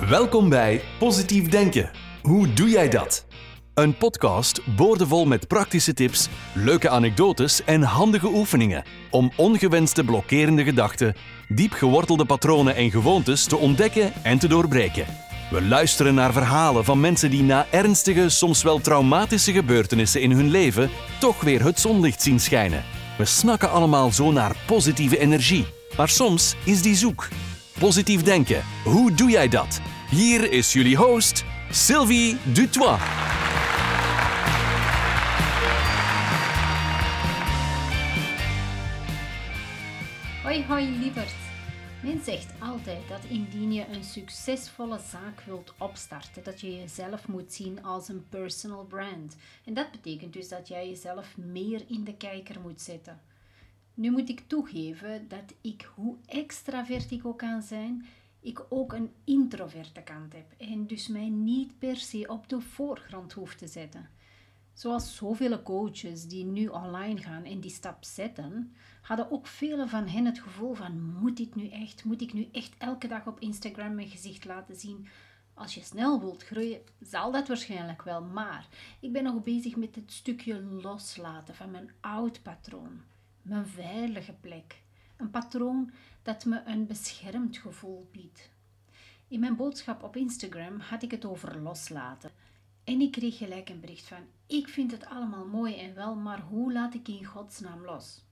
Welkom bij Positief Denken. Hoe doe jij dat? Een podcast boordevol met praktische tips, leuke anekdotes en handige oefeningen om ongewenste blokkerende gedachten, diep gewortelde patronen en gewoontes te ontdekken en te doorbreken. We luisteren naar verhalen van mensen die na ernstige, soms wel traumatische gebeurtenissen in hun leven toch weer het zonlicht zien schijnen. We snakken allemaal zo naar positieve energie, maar soms is die zoek. Positief denken, hoe doe jij dat? Hier is jullie host, Sylvie Dutois. Hoi hoi lieverd. Men zegt altijd dat indien je een succesvolle zaak wilt opstarten, dat je jezelf moet zien als een personal brand. En dat betekent dus dat jij jezelf meer in de kijker moet zetten. Nu moet ik toegeven dat ik, hoe extravert ik ook kan zijn, ik ook een introverte kant heb en dus mij niet per se op de voorgrond hoef te zetten. Zoals zoveel coaches die nu online gaan en die stap zetten, hadden ook vele van hen het gevoel van moet dit nu echt? Moet ik nu echt elke dag op Instagram mijn gezicht laten zien? Als je snel wilt groeien, zal dat waarschijnlijk wel, maar ik ben nog bezig met het stukje loslaten van mijn oud patroon, mijn veilige plek. Een patroon dat me een beschermd gevoel biedt. In mijn boodschap op Instagram had ik het over loslaten. En ik kreeg gelijk een bericht van: Ik vind het allemaal mooi en wel, maar hoe laat ik in godsnaam los?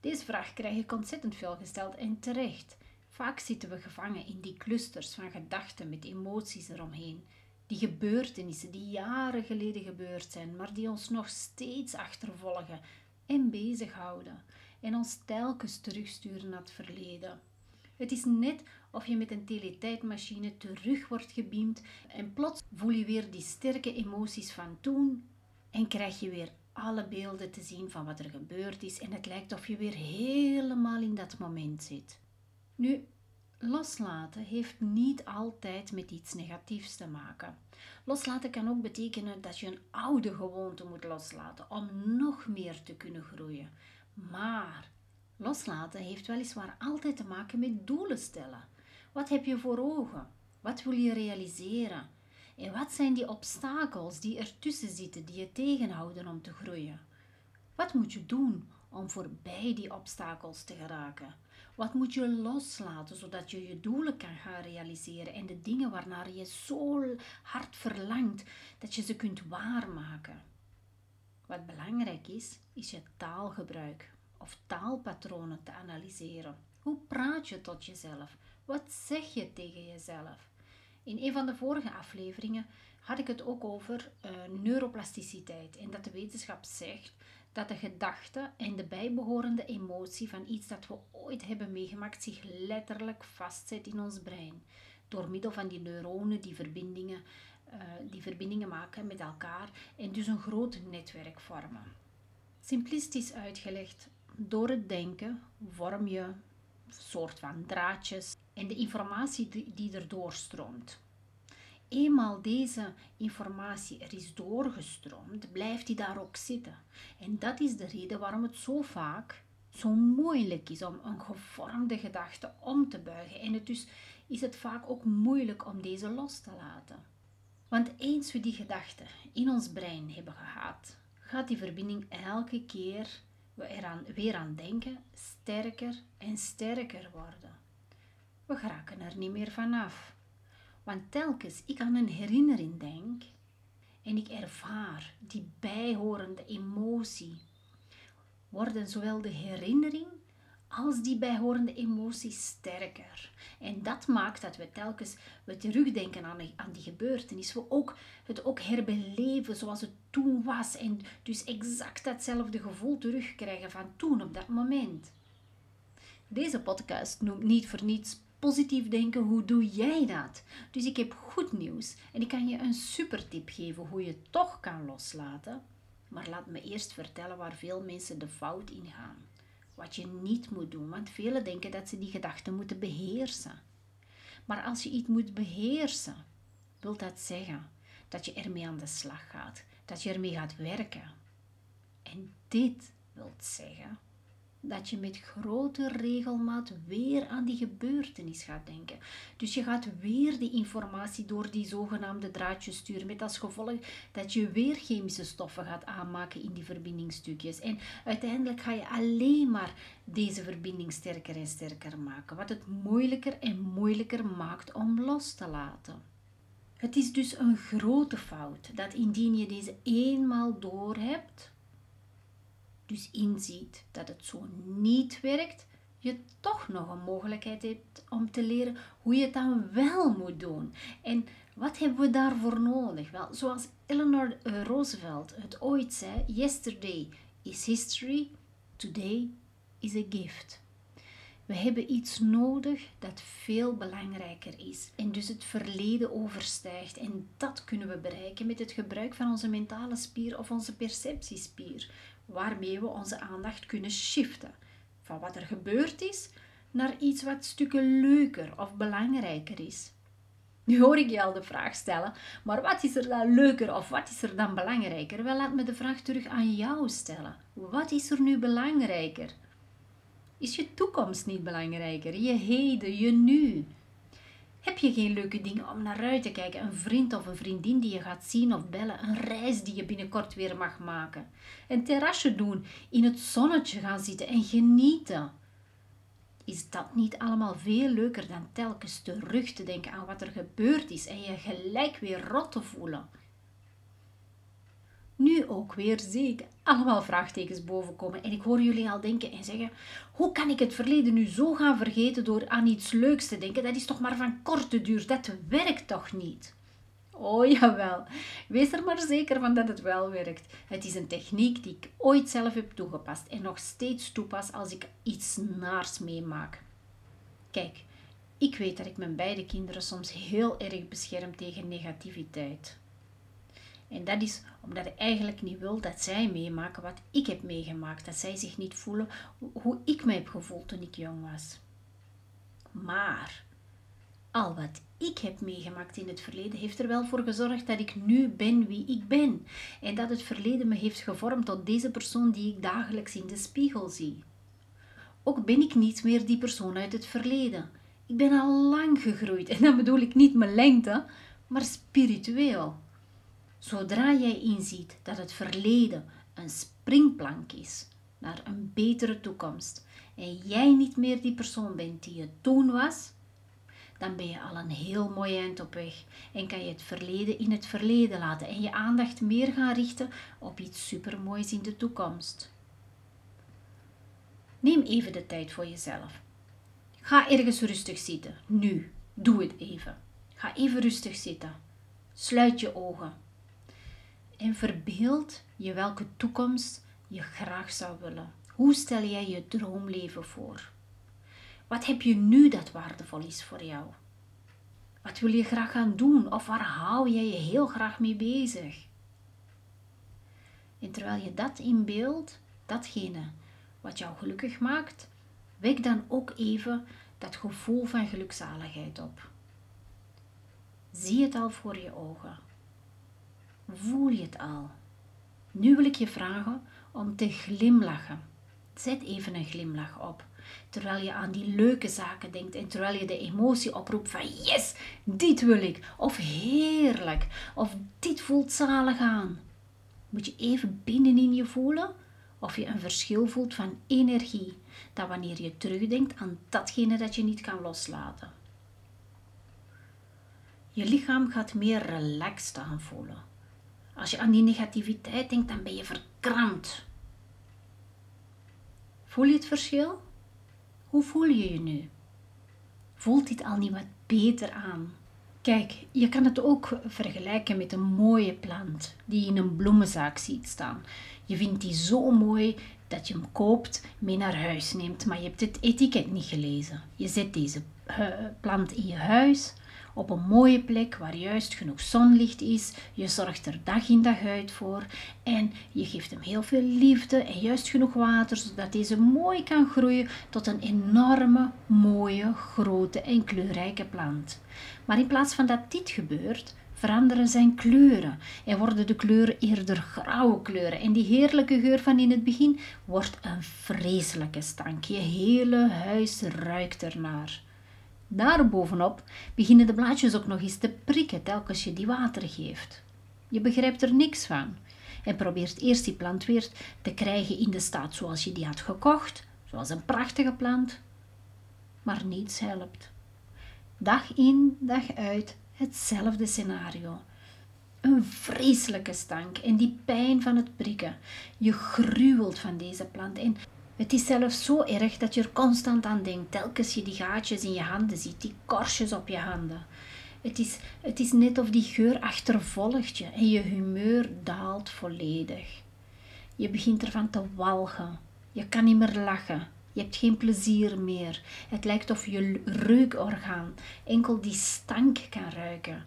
Deze vraag krijg ik ontzettend veel gesteld en terecht. Vaak zitten we gevangen in die clusters van gedachten met emoties eromheen. Die gebeurtenissen die jaren geleden gebeurd zijn, maar die ons nog steeds achtervolgen en bezighouden en ons telkens terugsturen naar het verleden. Het is net of je met een teletijdmachine terug wordt gebeamd en plots voel je weer die sterke emoties van toen en krijg je weer alle beelden te zien van wat er gebeurd is en het lijkt of je weer helemaal in dat moment zit. Nu, loslaten heeft niet altijd met iets negatiefs te maken. Loslaten kan ook betekenen dat je een oude gewoonte moet loslaten om nog meer te kunnen groeien. Maar loslaten heeft weliswaar altijd te maken met doelen stellen. Wat heb je voor ogen? Wat wil je realiseren? En wat zijn die obstakels die ertussen zitten, die je tegenhouden om te groeien? Wat moet je doen om voorbij die obstakels te geraken? Wat moet je loslaten zodat je je doelen kan gaan realiseren en de dingen waarnaar je zo hard verlangt, dat je ze kunt waarmaken? Wat belangrijk is, is je taalgebruik of taalpatronen te analyseren. Hoe praat je tot jezelf? Wat zeg je tegen jezelf? In een van de vorige afleveringen had ik het ook over uh, neuroplasticiteit en dat de wetenschap zegt dat de gedachte en de bijbehorende emotie van iets dat we ooit hebben meegemaakt zich letterlijk vastzet in ons brein door middel van die neuronen die verbindingen, uh, die verbindingen maken met elkaar en dus een groot netwerk vormen. Simplistisch uitgelegd, door het denken vorm je een soort van draadjes en de informatie die, die er doorstroomt. Eenmaal deze informatie er is doorgestroomd, blijft die daar ook zitten. En dat is de reden waarom het zo vaak zo moeilijk is om een gevormde gedachte om te buigen. En het dus is het vaak ook moeilijk om deze los te laten. Want eens we die gedachte in ons brein hebben gehad, gaat die verbinding elke keer we eraan weer aan denken sterker en sterker worden. We geraken er niet meer vanaf. Want telkens ik aan een herinnering denk en ik ervaar die bijhorende emotie, worden zowel de herinnering als die bijhorende emotie sterker. En dat maakt dat we telkens we terugdenken aan aan die gebeurtenis, we ook, het ook herbeleven zoals het toen was en dus exact datzelfde gevoel terugkrijgen van toen op dat moment. Deze podcast noemt niet voor niets positief denken, hoe doe jij dat? Dus ik heb goed nieuws en ik kan je een super tip geven hoe je toch kan loslaten. Maar laat me eerst vertellen waar veel mensen de fout in gaan. Wat je niet moet doen, want velen denken dat ze die gedachten moeten beheersen. Maar als je iets moet beheersen, wil dat zeggen dat je ermee aan de slag gaat, dat je ermee gaat werken. En dit wil zeggen dat je met grote regelmaat weer aan die gebeurtenis gaat denken. Dus je gaat weer die informatie door die zogenaamde draadjes sturen, met als gevolg dat je weer chemische stoffen gaat aanmaken in die verbindingstukjes. En uiteindelijk ga je alleen maar deze verbinding sterker en sterker maken, wat het moeilijker en moeilijker maakt om los te laten. Het is dus een grote fout dat indien je deze eenmaal doorhebt, dus inziet dat het zo niet werkt, je toch nog een mogelijkheid hebt om te leren hoe je het dan wel moet doen. En wat hebben we daarvoor nodig? Wel, zoals Eleanor eh, Roosevelt het ooit zei: Yesterday is history, today is a gift. We hebben iets nodig dat veel belangrijker is en dus het verleden overstijgt. En dat kunnen we bereiken met het gebruik van onze mentale spier of onze perceptiespier, waarmee we onze aandacht kunnen shiften van wat er gebeurd is naar iets wat stukken leuker of belangrijker is. Nu hoor ik je al de vraag stellen, maar wat is er dan leuker of wat is er dan belangrijker? Wel, laat me de vraag terug aan jou stellen. Wat is er nu belangrijker? Is je toekomst niet belangrijker? Je heden, je nu? Heb je geen leuke dingen om naar uit te kijken? Een vriend of een vriendin die je gaat zien of bellen? Een reis die je binnenkort weer mag maken? Een terrasje doen, in het zonnetje gaan zitten en genieten? Is dat niet allemaal veel leuker dan telkens terug te denken aan wat er gebeurd is en je gelijk weer rot te voelen? Nu ook weer zie ik allemaal vraagtekens bovenkomen. En ik hoor jullie al denken en zeggen: hoe kan ik het verleden nu zo gaan vergeten door aan iets leuks te denken? Dat is toch maar van korte duur, dat werkt toch niet? Oh jawel, wees er maar zeker van dat het wel werkt. Het is een techniek die ik ooit zelf heb toegepast en nog steeds toepas als ik iets naars meemaak. Kijk, ik weet dat ik mijn beide kinderen soms heel erg bescherm tegen negativiteit. En dat is omdat ik eigenlijk niet wil dat zij meemaken wat ik heb meegemaakt. Dat zij zich niet voelen hoe ik me heb gevoeld toen ik jong was. Maar al wat ik heb meegemaakt in het verleden heeft er wel voor gezorgd dat ik nu ben wie ik ben. En dat het verleden me heeft gevormd tot deze persoon die ik dagelijks in de spiegel zie. Ook ben ik niet meer die persoon uit het verleden. Ik ben al lang gegroeid. En dan bedoel ik niet mijn lengte, maar spiritueel. Zodra jij inziet dat het verleden een springplank is naar een betere toekomst en jij niet meer die persoon bent die je toen was, dan ben je al een heel mooi eind op weg en kan je het verleden in het verleden laten en je aandacht meer gaan richten op iets supermoois in de toekomst. Neem even de tijd voor jezelf. Ga ergens rustig zitten. Nu, doe het even. Ga even rustig zitten. Sluit je ogen en verbeeld je welke toekomst je graag zou willen. Hoe stel jij je droomleven voor? Wat heb je nu dat waardevol is voor jou? Wat wil je graag gaan doen of waar hou jij je heel graag mee bezig? En terwijl je dat inbeeldt, datgene wat jou gelukkig maakt, wek dan ook even dat gevoel van gelukzaligheid op. Zie het al voor je ogen. Voel je het al? Nu wil ik je vragen om te glimlachen. Zet even een glimlach op. Terwijl je aan die leuke zaken denkt en terwijl je de emotie oproept van yes, dit wil ik. Of heerlijk. Of dit voelt zalig aan. Moet je even binnenin je voelen of je een verschil voelt van energie. Dat wanneer je terugdenkt aan datgene dat je niet kan loslaten. Je lichaam gaat meer relaxed aanvoelen. Als je aan die negativiteit denkt, dan ben je verkrampt. Voel je het verschil? Hoe voel je je nu? Voelt dit al niet wat beter aan? Kijk, je kan het ook vergelijken met een mooie plant die je in een bloemenzaak ziet staan. Je vindt die zo mooi dat je hem koopt, mee naar huis neemt, maar je hebt het etiket niet gelezen. Je zet deze eh, plant in je huis op een mooie plek waar juist genoeg zonlicht is. Je zorgt er dag in dag uit voor en je geeft hem heel veel liefde en juist genoeg water, zodat deze mooi kan groeien tot een enorme, mooie, grote en kleurrijke plant. Maar in plaats van dat dit gebeurt, veranderen zijn kleuren en worden de kleuren eerder grauwe kleuren. En die heerlijke geur van in het begin wordt een vreselijke stank. Je hele huis ruikt ernaar. Daarbovenop beginnen de blaadjes ook nog eens te prikken telkens je die water geeft. Je begrijpt er niks van en probeert eerst die plant weer te krijgen in de staat zoals je die had gekocht, zoals een prachtige plant. Maar niets helpt. Dag in, dag uit hetzelfde scenario. Een vreselijke stank en die pijn van het prikken. Je gruwelt van deze plant en het is zelfs zo erg dat je er constant aan denkt, telkens je die gaatjes in je handen ziet, die korstjes op je handen. Het is, het is net of die geur achtervolgt je en je humeur daalt volledig. Je begint ervan te walgen. Je kan niet meer lachen. Je hebt geen plezier meer. Het lijkt of je reukorgaan enkel die stank kan ruiken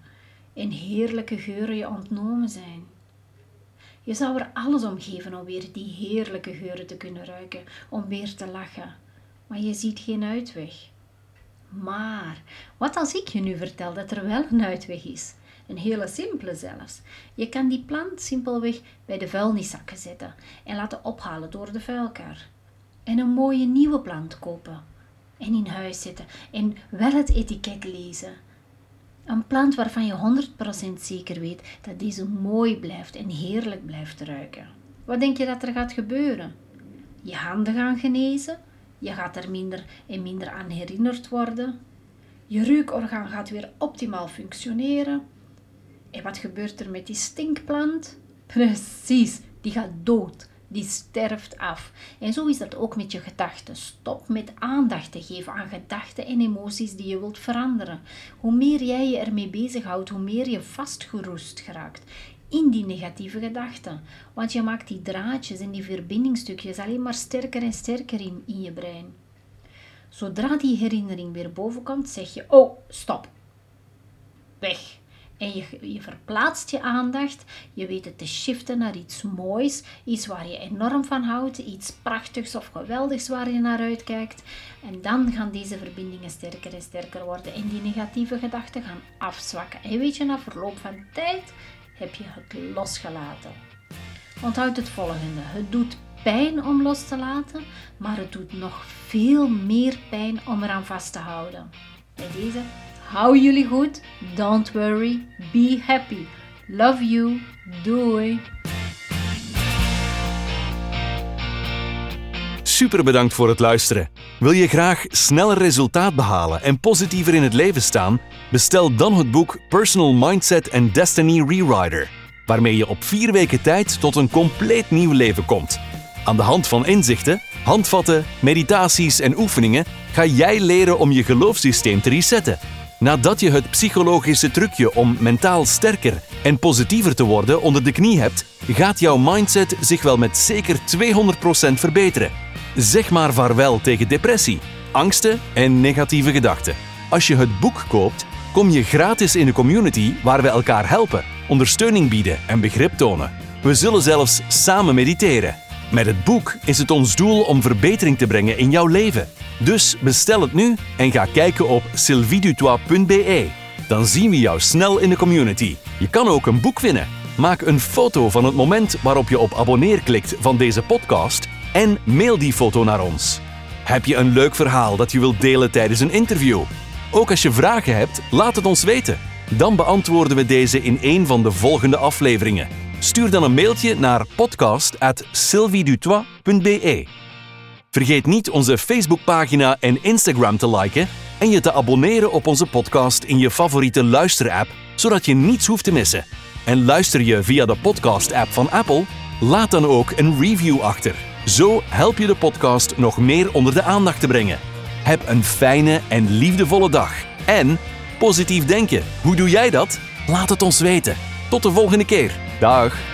en heerlijke geuren je ontnomen zijn. Je zou er alles om geven om weer die heerlijke geuren te kunnen ruiken, om weer te lachen. Maar je ziet geen uitweg. Maar wat als ik je nu vertel dat er wel een uitweg is? Een hele simpele zelfs. Je kan die plant simpelweg bij de vuilniszakken zetten en laten ophalen door de vuilkar. En een mooie nieuwe plant kopen. En in huis zetten en wel het etiket lezen. Een plant waarvan je 100% zeker weet dat deze mooi blijft en heerlijk blijft ruiken. Wat denk je dat er gaat gebeuren? Je handen gaan genezen, je gaat er minder en minder aan herinnerd worden, je reukorgaan gaat weer optimaal functioneren. En wat gebeurt er met die stinkplant? Precies, die gaat dood die sterft af. En zo is dat ook met je gedachten. Stop met aandacht te geven aan gedachten en emoties die je wilt veranderen. Hoe meer jij je ermee bezighoudt, hoe meer je vastgeroest geraakt in die negatieve gedachten. Want je maakt die draadjes en die verbindingstukjes alleen maar sterker en sterker in, in je brein. Zodra die herinnering weer bovenkomt, zeg je: Oh, stop. Weg. En je, je verplaatst je aandacht, je weet het te shiften naar iets moois, iets waar je enorm van houdt, iets prachtigs of geweldigs waar je naar uitkijkt. En dan gaan deze verbindingen sterker en sterker worden en die negatieve gedachten gaan afzwakken. En weet je, na verloop van tijd heb je het losgelaten. Onthoud het volgende: het doet pijn om los te laten, maar het doet nog veel meer pijn om eraan vast te houden. Bij deze Hou jullie goed. Don't worry. Be happy. Love you. Doei. Super bedankt voor het luisteren. Wil je graag sneller resultaat behalen en positiever in het leven staan? Bestel dan het boek Personal Mindset and Destiny Rewriter, waarmee je op vier weken tijd tot een compleet nieuw leven komt. Aan de hand van inzichten, handvatten, meditaties en oefeningen ga jij leren om je geloofssysteem te resetten Nadat je het psychologische trucje om mentaal sterker en positiever te worden onder de knie hebt, gaat jouw mindset zich wel met zeker 200% verbeteren. Zeg maar vaarwel tegen depressie, angsten en negatieve gedachten. Als je het boek koopt, kom je gratis in de community waar we elkaar helpen, ondersteuning bieden en begrip tonen. We zullen zelfs samen mediteren. Met het boek is het ons doel om verbetering te brengen in jouw leven. Dus bestel het nu en ga kijken op sylvidutois.be. Dan zien we jou snel in de community. Je kan ook een boek winnen. Maak een foto van het moment waarop je op abonneer klikt van deze podcast en mail die foto naar ons. Heb je een leuk verhaal dat je wilt delen tijdens een interview? Ook als je vragen hebt, laat het ons weten. Dan beantwoorden we deze in een van de volgende afleveringen. Stuur dan een mailtje naar podcast@sylviedutois.be. Vergeet niet onze Facebookpagina en Instagram te liken en je te abonneren op onze podcast in je favoriete luisterapp, zodat je niets hoeft te missen. En luister je via de podcast-app van Apple? Laat dan ook een review achter. Zo help je de podcast nog meer onder de aandacht te brengen. Heb een fijne en liefdevolle dag. En positief denken. Hoe doe jij dat? Laat het ons weten. Tot de volgende keer. Dag.